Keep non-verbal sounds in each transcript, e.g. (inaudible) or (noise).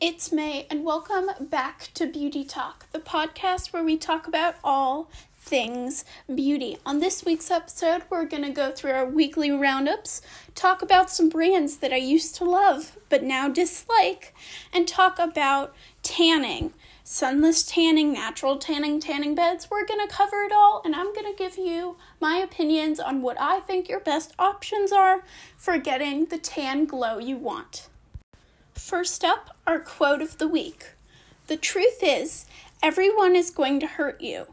it's May, and welcome back to Beauty Talk, the podcast where we talk about all things beauty. On this week's episode, we're going to go through our weekly roundups, talk about some brands that I used to love but now dislike, and talk about tanning. Sunless tanning, natural tanning, tanning beds. We're going to cover it all, and I'm going to give you my opinions on what I think your best options are for getting the tan glow you want. First up, our quote of the week The truth is, everyone is going to hurt you.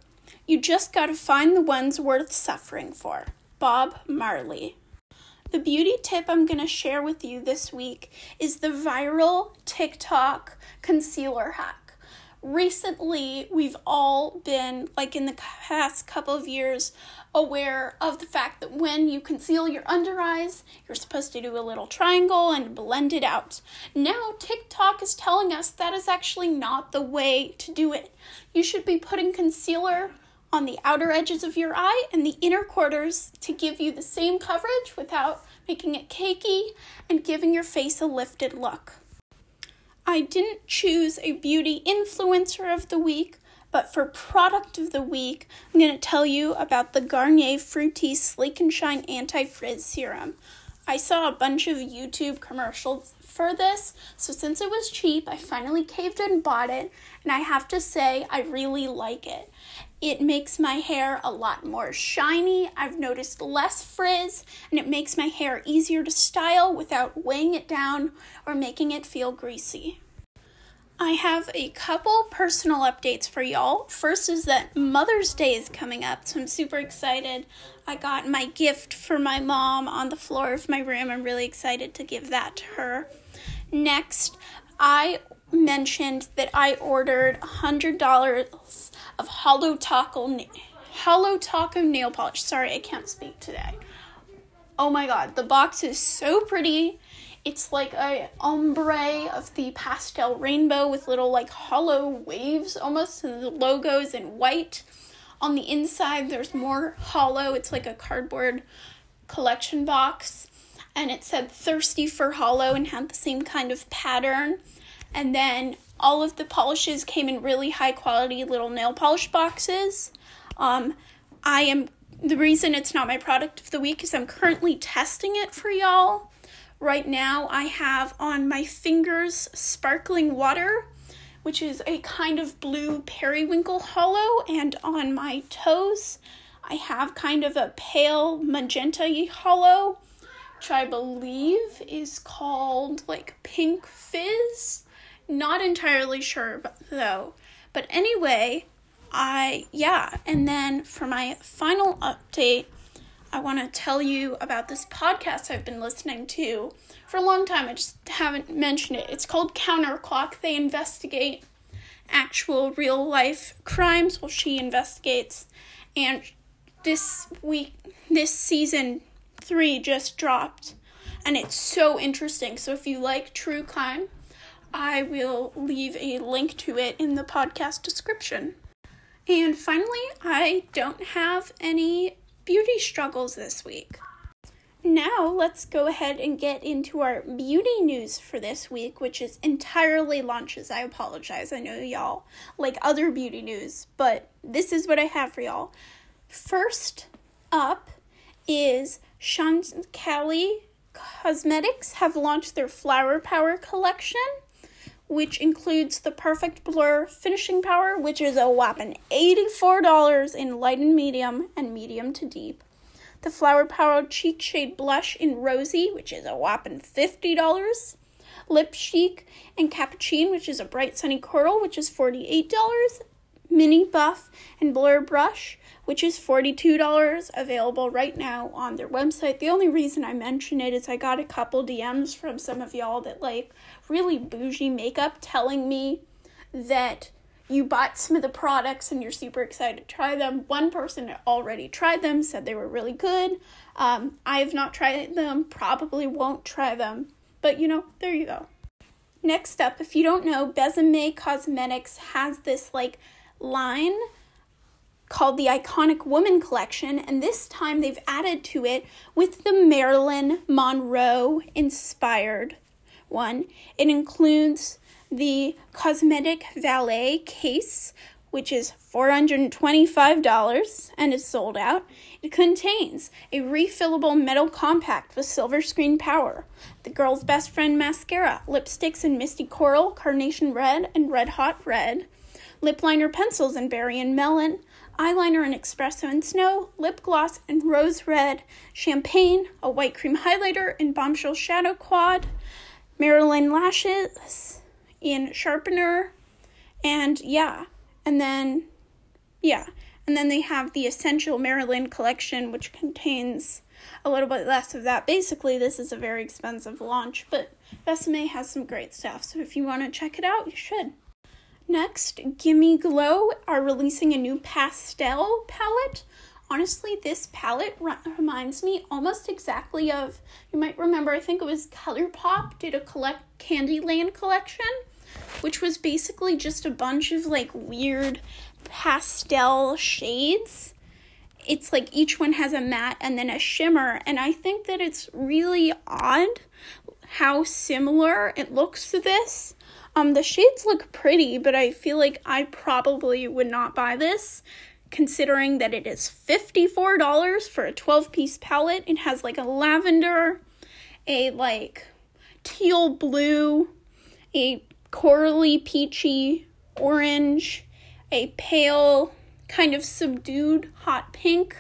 You just gotta find the ones worth suffering for. Bob Marley. The beauty tip I'm going to share with you this week is the viral TikTok concealer hack recently we've all been like in the past couple of years aware of the fact that when you conceal your under eyes you're supposed to do a little triangle and blend it out. Now tiktok is telling us that is actually not the way to do it. You should be putting concealer on the outer edges of your eye and the inner quarters to give you the same coverage without making it cakey and giving your face a lifted look. I didn't choose a beauty influencer of the week, but for product of the week, I'm going to tell you about the Garnier Fructis Sleek and Shine Anti Frizz Serum. I saw a bunch of YouTube commercials for this, so since it was cheap, I finally caved and bought it, and I have to say, I really like it. It makes my hair a lot more shiny. I've noticed less frizz, and it makes my hair easier to style without weighing it down or making it feel greasy. I have a couple personal updates for y'all. First is that Mother's Day is coming up, so I'm super excited. I got my gift for my mom on the floor of my room. I'm really excited to give that to her. Next, I mentioned that I ordered $100 of Holo Taco, Holo Taco nail polish. Sorry, I can't speak today. Oh my god, the box is so pretty. It's like a ombre of the pastel rainbow with little like holo waves almost, and the logos in white. On the inside, there's more holo. It's like a cardboard collection box and it said thirsty for holo and had the same kind of pattern and then all of the polishes came in really high quality little nail polish boxes um, i am the reason it's not my product of the week is i'm currently testing it for y'all right now i have on my fingers sparkling water which is a kind of blue periwinkle holo and on my toes i have kind of a pale magenta holo which I believe is called like Pink Fizz. Not entirely sure but, though. But anyway, I, yeah, and then for my final update, I want to tell you about this podcast I've been listening to for a long time. I just haven't mentioned it. It's called Counterclock. They investigate actual real life crimes while she investigates. And this week, this season, 3 just dropped and it's so interesting. So if you like true crime, I will leave a link to it in the podcast description. And finally, I don't have any beauty struggles this week. Now, let's go ahead and get into our beauty news for this week, which is entirely launches. I apologize. I know y'all like other beauty news, but this is what I have for y'all. First up is Chantecaille Cosmetics have launched their Flower Power collection, which includes the Perfect Blur Finishing Power, which is a whopping $84 in light and medium and medium to deep. The Flower Power Cheek Shade Blush in Rosy, which is a whopping $50. Lip Chic and Cappuccino, which is a bright sunny coral, which is $48. Mini Buff and Blur Brush, which is $42 available right now on their website. The only reason I mention it is I got a couple DMs from some of y'all that like really bougie makeup telling me that you bought some of the products and you're super excited to try them. One person already tried them, said they were really good. Um, I have not tried them, probably won't try them, but you know, there you go. Next up, if you don't know, Besame Cosmetics has this like line called the Iconic Woman Collection, and this time they've added to it with the Marilyn Monroe inspired one. It includes the Cosmetic Valet case, which is $425 and is sold out. It contains a refillable metal compact with silver screen power, the girl's best friend mascara, lipsticks in Misty Coral, Carnation Red, and Red Hot Red, lip liner pencils in Berry and Melon, eyeliner in Espresso and Snow, lip gloss in Rose Red, champagne, a white cream highlighter in Bombshell Shadow Quad, Marilyn lashes in Sharpener, and yeah, and then yeah, and then they have the Essential Marilyn collection, which contains a little bit less of that. Basically, this is a very expensive launch, but Besame has some great stuff, so if you want to check it out, you should. Next, Gimme Glow are releasing a new pastel palette. Honestly, this palette reminds me almost exactly of, you might remember, I think it was ColourPop did a collect Candyland collection, which was basically just a bunch of like weird pastel shades. It's like each one has a matte and then a shimmer, and I think that it's really odd how similar it looks to this. Um, the shades look pretty, but I feel like I probably would not buy this considering that it is $54 for a 12 piece palette. It has like a lavender, a like teal blue, a corally peachy orange, a pale kind of subdued hot pink,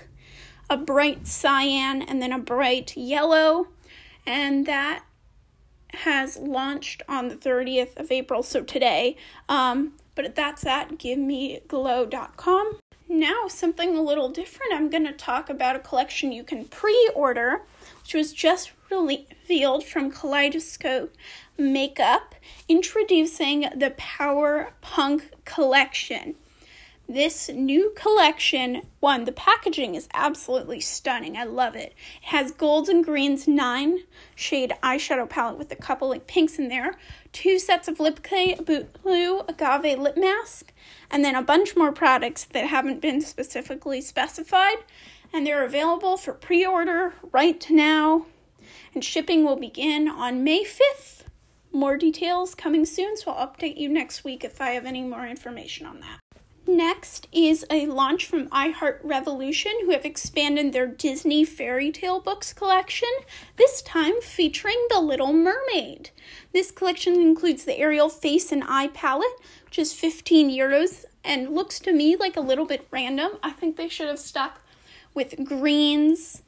a bright cyan, and then a bright yellow. And that has launched on the 30th of April, so today. Um, but that's at givemeglow.com. Now, something a little different. I'm going to talk about a collection you can pre order, which was just revealed from Kaleidoscope Makeup, introducing the Power Punk collection this new collection, one, the packaging is absolutely stunning. I love it. It has golds and greens, nine shade eyeshadow palette with a couple like pinks in there, two sets of lip clay, blue agave lip mask, and then a bunch more products that haven't been specifically specified. And they're available for pre order right now. And shipping will begin on May 5th. More details coming soon, so I'll update you next week if I have any more information on that. Next is a launch from iHeart Revolution, who have expanded their Disney fairy tale books collection, this time featuring The Little Mermaid. This collection includes the Ariel Face and Eye palette, which is 15 euros and looks to me like a little bit random. I think they should have stuck with greens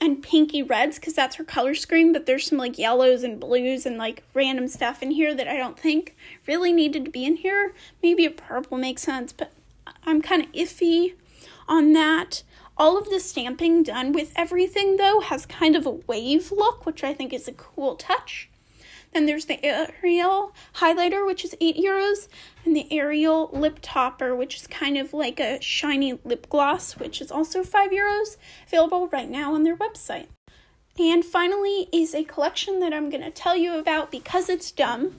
and pinky reds because that's her color scheme, but there's some like yellows and blues and like random stuff in here that I don't think really needed to be in here. Maybe a purple makes sense, but I'm kind of iffy on that. All of the stamping done with everything though has kind of a wave look, which I think is a cool touch. Then there's the Ariel highlighter, which is 8 euros, and the Ariel lip topper, which is kind of like a shiny lip gloss, which is also 5 euros, available right now on their website. And finally is a collection that I'm going to tell you about because it's dumb.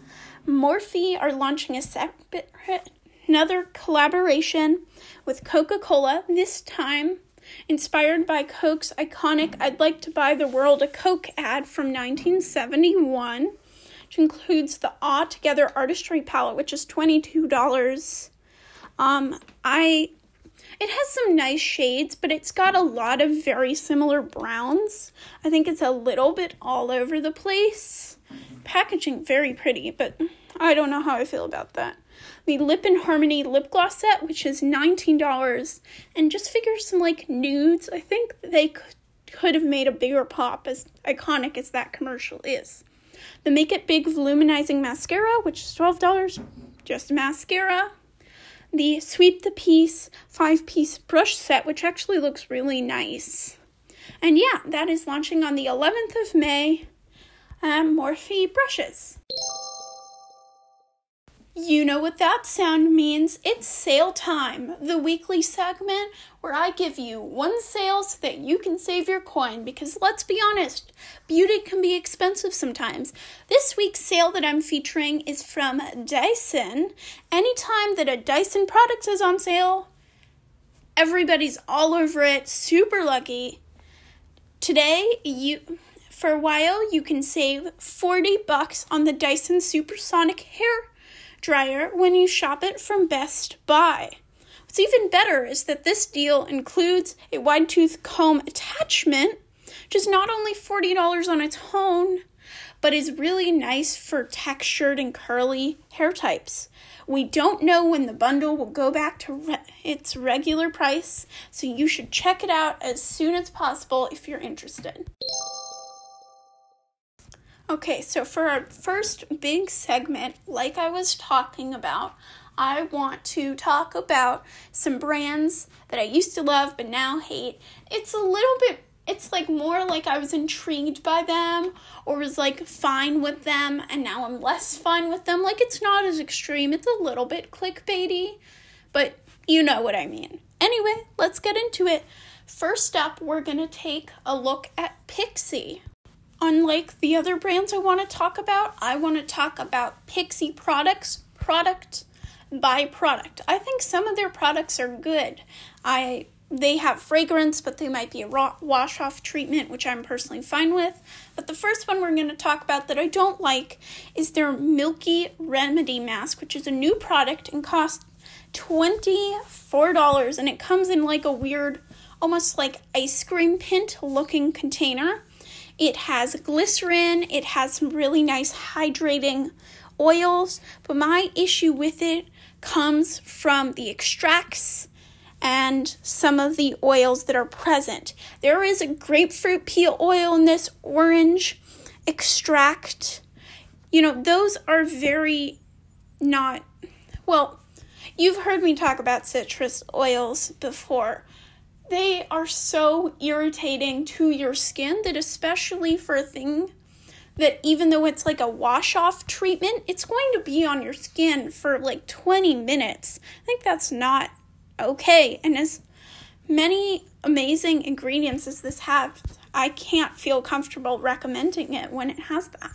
Morphe are launching a separate another collaboration with Coca-Cola, this time inspired by Coke's iconic I'd like to buy the world a Coke ad from 1971 which includes the All Together Artistry palette, which is $22. Um, I it has some nice shades, but it's got a lot of very similar browns. I think it's a little bit all over the place. Packaging very pretty, but I don't know how I feel about that. The Lip and Harmony lip gloss set, which is $19, and just figures some like nudes. I think they could, could have made a bigger pop as iconic as that commercial is. The Make It Big Voluminizing Mascara, which is $12, just mascara. The Sweep the Piece five piece brush set, which actually looks really nice. And yeah, that is launching on the 11th of May. Um, Morphe brushes. You know what that sound means. It's sale time, the weekly segment where I give you one sale so that you can save your coin. Because let's be honest, beauty can be expensive sometimes. This week's sale that I'm featuring is from Dyson. Anytime that a Dyson product is on sale, everybody's all over it, super lucky. Today, you for a while you can save 40 bucks on the Dyson Supersonic hair dryer when you shop it from Best Buy. What's even better is that this deal includes a wide tooth comb attachment, which is not only $40 on its own, but is really nice for textured and curly hair types. We don't know when the bundle will go back to re- its regular price, so you should check it out as soon as possible if you're interested. Okay, so for our first big segment, like I was talking about, I want to talk about some brands that I used to love but now hate. It's a little bit it's like more like I was intrigued by them or was like fine with them and now I'm less fine with them. Like it's not as extreme. It's a little bit clickbaity, but you know what I mean. Anyway, let's get into it. First up, we're going to take a look at Pixi. Unlike the other brands I want to talk about, I want to talk about Pixi products, product by product. I think some of their products are good. I they have fragrance, but they might be a wash off treatment, which I'm personally fine with. But the first one we're going to talk about that I don't like is their Milky Remedy Mask, which is a new product and costs $24. And it comes in like a weird, almost like ice cream pint looking container. It has glycerin, it has some really nice hydrating oils, but my issue with it comes from the extracts and some of the oils that are present. There is a grapefruit peel oil in this orange extract. You know, those are very not well, you've heard me talk about citrus oils before. They are so irritating to your skin that, especially for a thing that even though it's like a wash off treatment, it's going to be on your skin for like 20 minutes. I think that's not okay. And as many amazing ingredients as this has, I can't feel comfortable recommending it when it has that.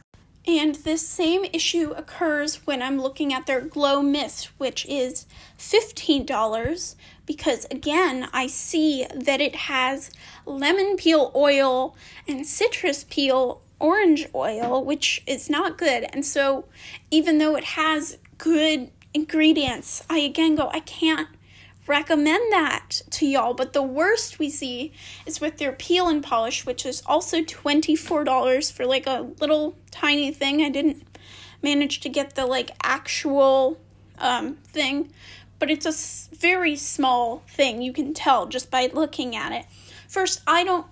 And this same issue occurs when I'm looking at their Glow Mist, which is $15 because again, I see that it has lemon peel oil and citrus peel orange oil, which is not good. And so, even though it has good ingredients, I again go, I can't recommend that to y'all. But the worst we see is with their peel and polish, which is also $24 for like a little tiny thing. I didn't manage to get the like actual um, thing, but it's a very small thing. You can tell just by looking at it. First, I don't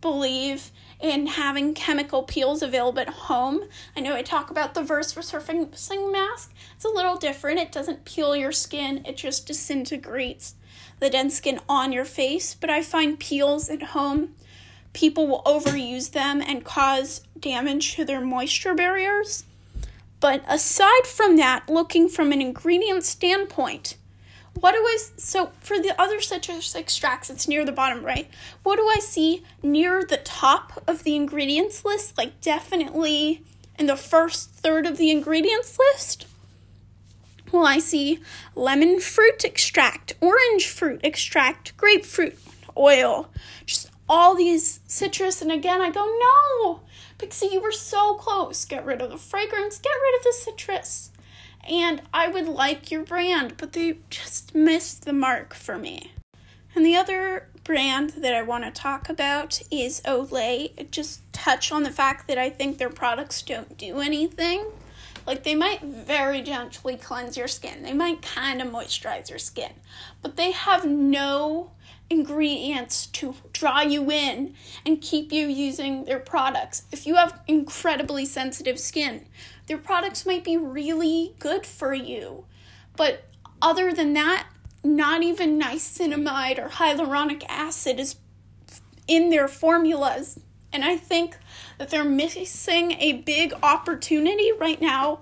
believe in having chemical peels available at home. I know I talk about the Versasurfacing mask. It's a little different. It doesn't peel your skin, it just disintegrates the dead skin on your face. But I find peels at home, people will overuse them and cause damage to their moisture barriers. But aside from that, looking from an ingredient standpoint, what do I so for the other citrus extracts it's near the bottom right? What do i see near the top of the ingredients list? Like definitely in the first third of the ingredients list well i see lemon fruit extract orange fruit extract grapefruit oil just all these citrus and again i go no Pixi you were so close. Get rid of the fragrance get rid of the citrus and I would like your brand, but they just missed the mark for me. And the other brand that I want to talk about is Olay. Just touch on the fact that I think their products don't do anything. Like they might very gently cleanse your skin. They might kind of moisturize your skin, but they have no ingredients to draw you in and keep you using their products. If you have incredibly sensitive skin, their products might be really good for you. But other than that, not even niacinamide or hyaluronic acid is in their formulas. And I think that they're missing a big opportunity right now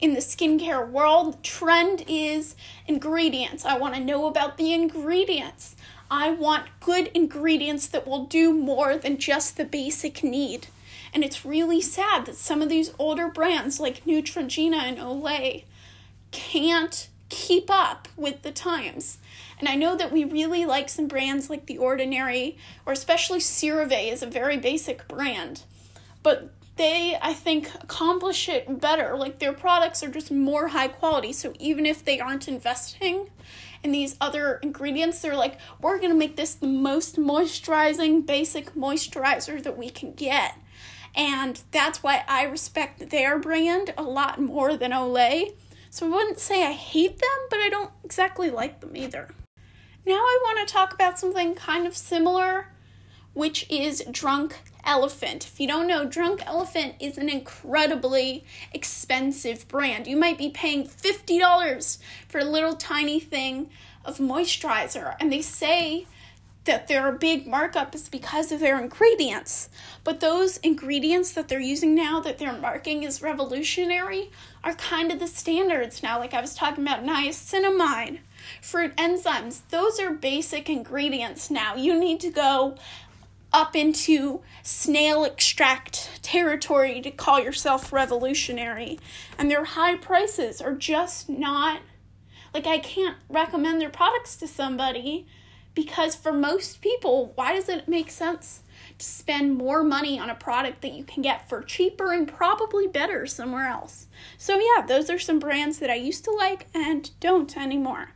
in the skincare world. Trend is ingredients. I want to know about the ingredients. I want good ingredients that will do more than just the basic need. And it's really sad that some of these older brands like Neutrogena and Olay can't keep up with the times. And I know that we really like some brands like The Ordinary, or especially CeraVe is a very basic brand. but they I think accomplish it better. Like their products are just more high quality. So even if they aren't investing in these other ingredients, they're like, we're gonna make this the most moisturizing basic moisturizer that we can get. And that's why I respect their brand a lot more than Olay. So I wouldn't say I hate them, but I don't exactly like them either. Now I want to talk about something kind of similar, which is Drunk Elephant. If you don't know, Drunk Elephant is an incredibly expensive brand. You might be paying $50 for a little tiny thing of moisturizer, and they say that their big markup is because of their ingredients. But those ingredients that they're using now that they're marking as revolutionary are kind of the standards now. Like I was talking about niacinamide, fruit enzymes, those are basic ingredients now. You need to go up into snail extract territory to call yourself revolutionary. And their high prices are just not like I can't recommend their products to somebody because for most people, why does it make sense to spend more money on a product that you can get for cheaper and probably better somewhere else? So, yeah, those are some brands that I used to like and don't anymore.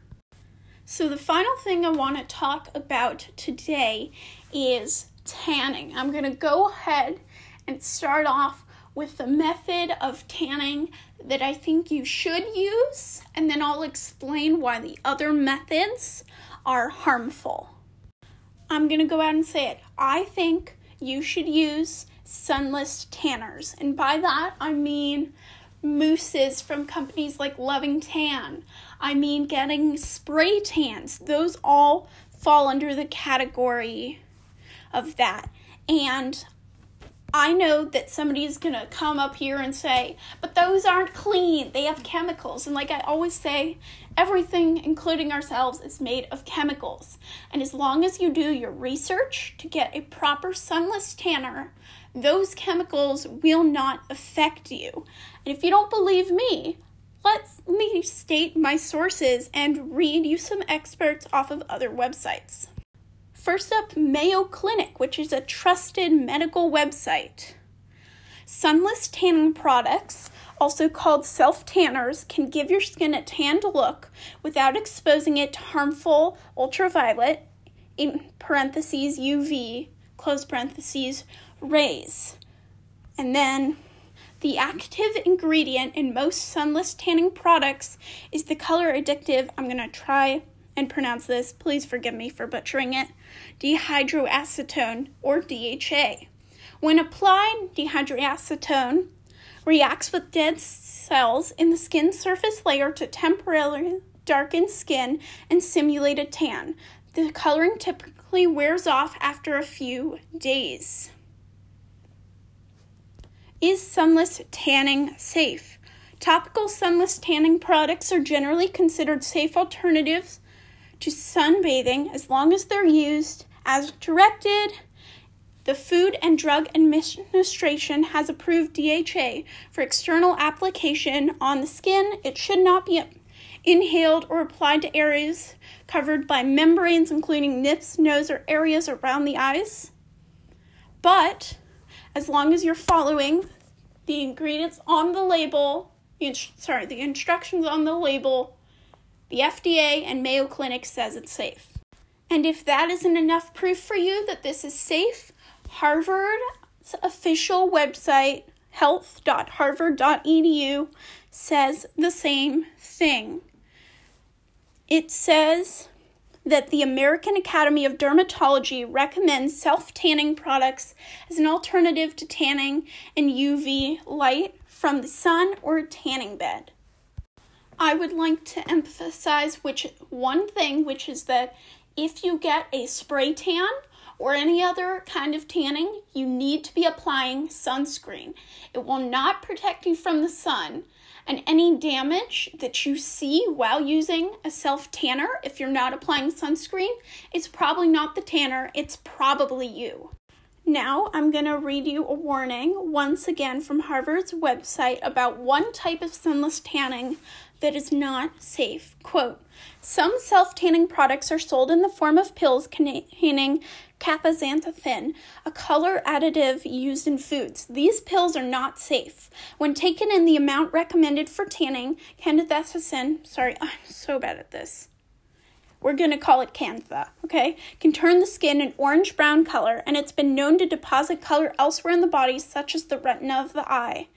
So, the final thing I want to talk about today is tanning. I'm going to go ahead and start off with the method of tanning that I think you should use, and then I'll explain why the other methods are harmful. I'm going to go out and say it. I think you should use sunless tanners, and by that I mean mousses from companies like Loving Tan. I mean getting spray tans. Those all fall under the category of that. And I know that somebody is going to come up here and say, but those aren't clean. They have chemicals. And like I always say, everything, including ourselves, is made of chemicals. And as long as you do your research to get a proper sunless tanner, those chemicals will not affect you. And if you don't believe me, let me state my sources and read you some experts off of other websites. First up, Mayo Clinic, which is a trusted medical website. Sunless tanning products, also called self tanners, can give your skin a tanned look without exposing it to harmful ultraviolet, in parentheses UV, close parentheses, rays. And then the active ingredient in most sunless tanning products is the color addictive. I'm going to try and pronounce this, please forgive me for butchering it, dehydroacetone or DHA. When applied, dehydroacetone reacts with dead cells in the skin surface layer to temporarily darken skin and simulate a tan. The coloring typically wears off after a few days. Is sunless tanning safe? Topical sunless tanning products are generally considered safe alternatives to sunbathing as long as they're used as directed. The Food and Drug Administration has approved DHA for external application on the skin. It should not be inhaled or applied to areas covered by membranes, including lips, nose, or areas around the eyes. But as long as you're following the ingredients on the label, sorry, the instructions on the label, the FDA and Mayo Clinic says it's safe. And if that isn't enough proof for you that this is safe, Harvard's official website, health.harvard.edu, says the same thing. It says that the American Academy of Dermatology recommends self tanning products as an alternative to tanning in UV light from the sun or a tanning bed. I would like to emphasize which one thing, which is that if you get a spray tan or any other kind of tanning, you need to be applying sunscreen. It will not protect you from the sun. And any damage that you see while using a self tanner, if you're not applying sunscreen, it's probably not the tanner, it's probably you. Now, I'm going to read you a warning once again from Harvard's website about one type of sunless tanning that is not safe. Quote Some self tanning products are sold in the form of pills containing cafazanthine, a color additive used in foods. These pills are not safe. When taken in the amount recommended for tanning, candidethicin, (laughs) sorry, (laughs) I'm so bad at this. We're going to call it cantha, okay? Can turn the skin an orange brown color, and it's been known to deposit color elsewhere in the body, such as the retina of the eye.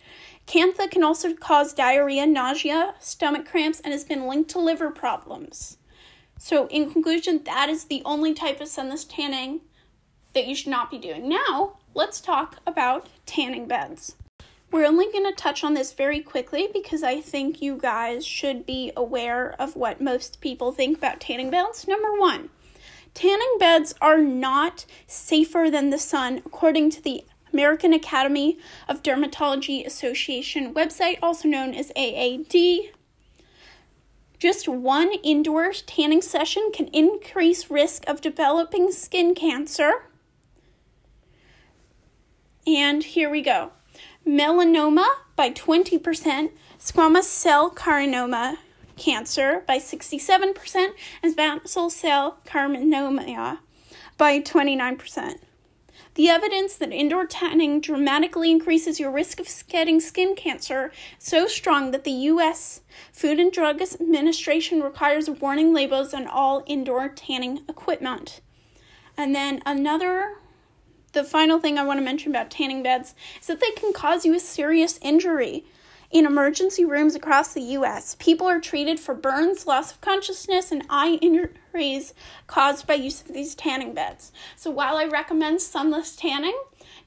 Cantha can also cause diarrhea, nausea, stomach cramps, and has been linked to liver problems. So, in conclusion, that is the only type of sunless tanning that you should not be doing. Now, let's talk about tanning beds. We're only going to touch on this very quickly because I think you guys should be aware of what most people think about tanning beds. Number one, tanning beds are not safer than the sun, according to the American Academy of Dermatology Association website, also known as AAD. Just one indoor tanning session can increase risk of developing skin cancer. And here we go melanoma by 20%, squamous cell carcinoma cancer by 67%, and basal cell carcinoma by 29%. The evidence that indoor tanning dramatically increases your risk of getting skin cancer is so strong that the U.S. Food and Drug Administration requires warning labels on all indoor tanning equipment. And then another the final thing I want to mention about tanning beds is that they can cause you a serious injury. In emergency rooms across the US, people are treated for burns, loss of consciousness, and eye injuries caused by use of these tanning beds. So while I recommend sunless tanning,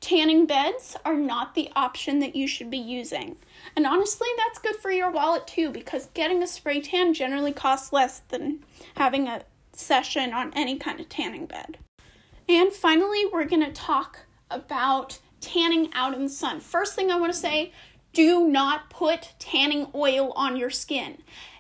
tanning beds are not the option that you should be using. And honestly, that's good for your wallet too, because getting a spray tan generally costs less than having a session on any kind of tanning bed. And finally, we're going to talk about tanning out in the sun. First thing I want to say do not put tanning oil on your skin.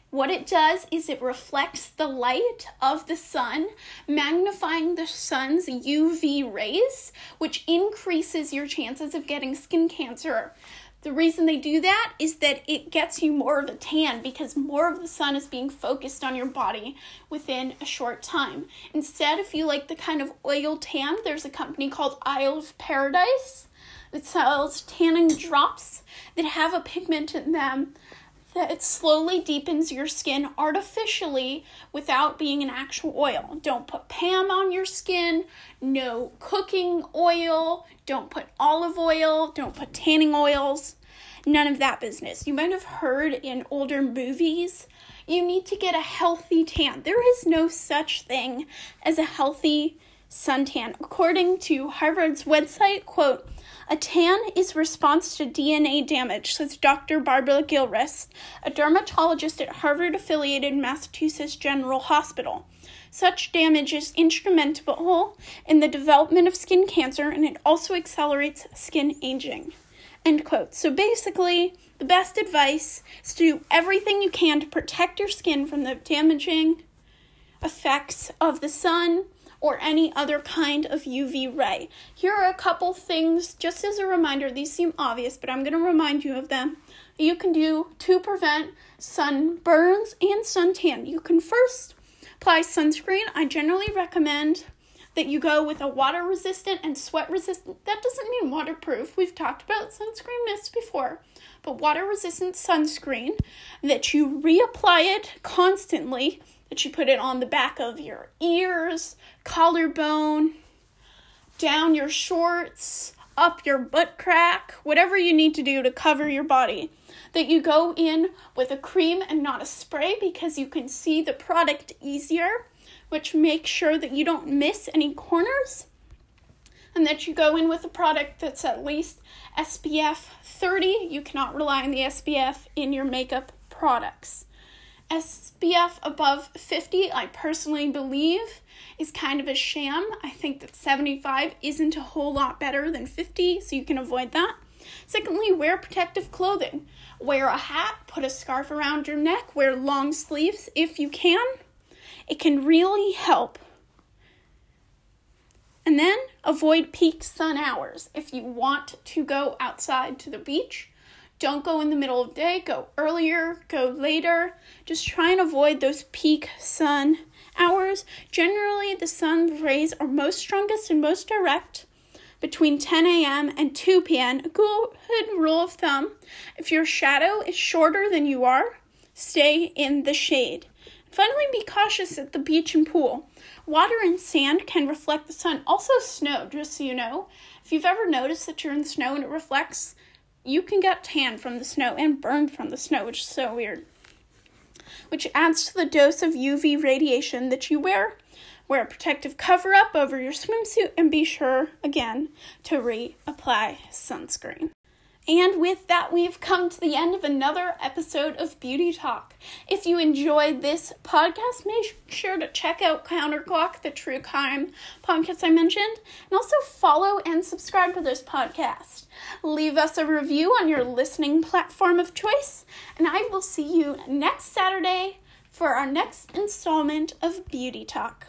What it does is it reflects the light of the sun, magnifying the sun's UV rays, which increases your chances of getting skin cancer. The reason they do that is that it gets you more of a tan because more of the sun is being focused on your body within a short time. Instead, if you like the kind of oil tan, there's a company called Isle of Paradise that sells tanning drops that have a pigment in them that slowly deepens your skin artificially without being an actual oil. Don't put Pam on your skin, no cooking oil, don't put olive oil, don't put tanning oils, none of that business. You might have heard in older movies, you need to get a healthy tan. There is no such thing as a healthy suntan. According to Harvard's website, quote, a tan is response to DNA damage, says Dr. Barbara Gilchrist, a dermatologist at Harvard affiliated Massachusetts General Hospital. Such damage is instrumental in the development of skin cancer and it also accelerates skin aging. End quote. So basically, the best advice is to do everything you can to protect your skin from the damaging effects of the sun, or any other kind of UV ray. Here are a couple things, just as a reminder, these seem obvious, but I'm going to remind you of them. You can do to prevent sunburns and suntan. You can first apply sunscreen. I generally recommend that you go with a water resistant and sweat resistant. That doesn't mean waterproof. We've talked about sunscreen mists before. But water resistant sunscreen that you reapply it constantly that you put it on the back of your ears, collarbone, down your shorts, up your butt crack, whatever you need to do to cover your body. That you go in with a cream and not a spray because you can see the product easier, which makes sure that you don't miss any corners. And that you go in with a product that's at least SPF 30. You cannot rely on the SPF in your makeup products. SPF above 50, I personally believe, is kind of a sham. I think that 75 isn't a whole lot better than 50, so you can avoid that. Secondly, wear protective clothing. Wear a hat, put a scarf around your neck, wear long sleeves if you can. It can really help. And then avoid peak sun hours. If you want to go outside to the beach, don't go in the middle of the day, go earlier, go later. Just try and avoid those peak sun hours. Generally, the sun rays are most strongest and most direct between 10 a.m. and 2 p.m. A good rule of thumb if your shadow is shorter than you are, stay in the shade. Finally, be cautious at the beach and pool. Water and sand can reflect the sun. Also, snow, just so you know. If you've ever noticed that you're in snow and it reflects, you can get tan from the snow and burned from the snow, which is so weird. Which adds to the dose of UV radiation that you wear. Wear a protective cover up over your swimsuit and be sure, again, to reapply sunscreen. And with that, we've come to the end of another episode of Beauty Talk. If you enjoyed this podcast, make sure to check out Counterclock, the true crime podcast I mentioned, and also follow and subscribe to this podcast. Leave us a review on your listening platform of choice, and I will see you next Saturday for our next installment of Beauty Talk.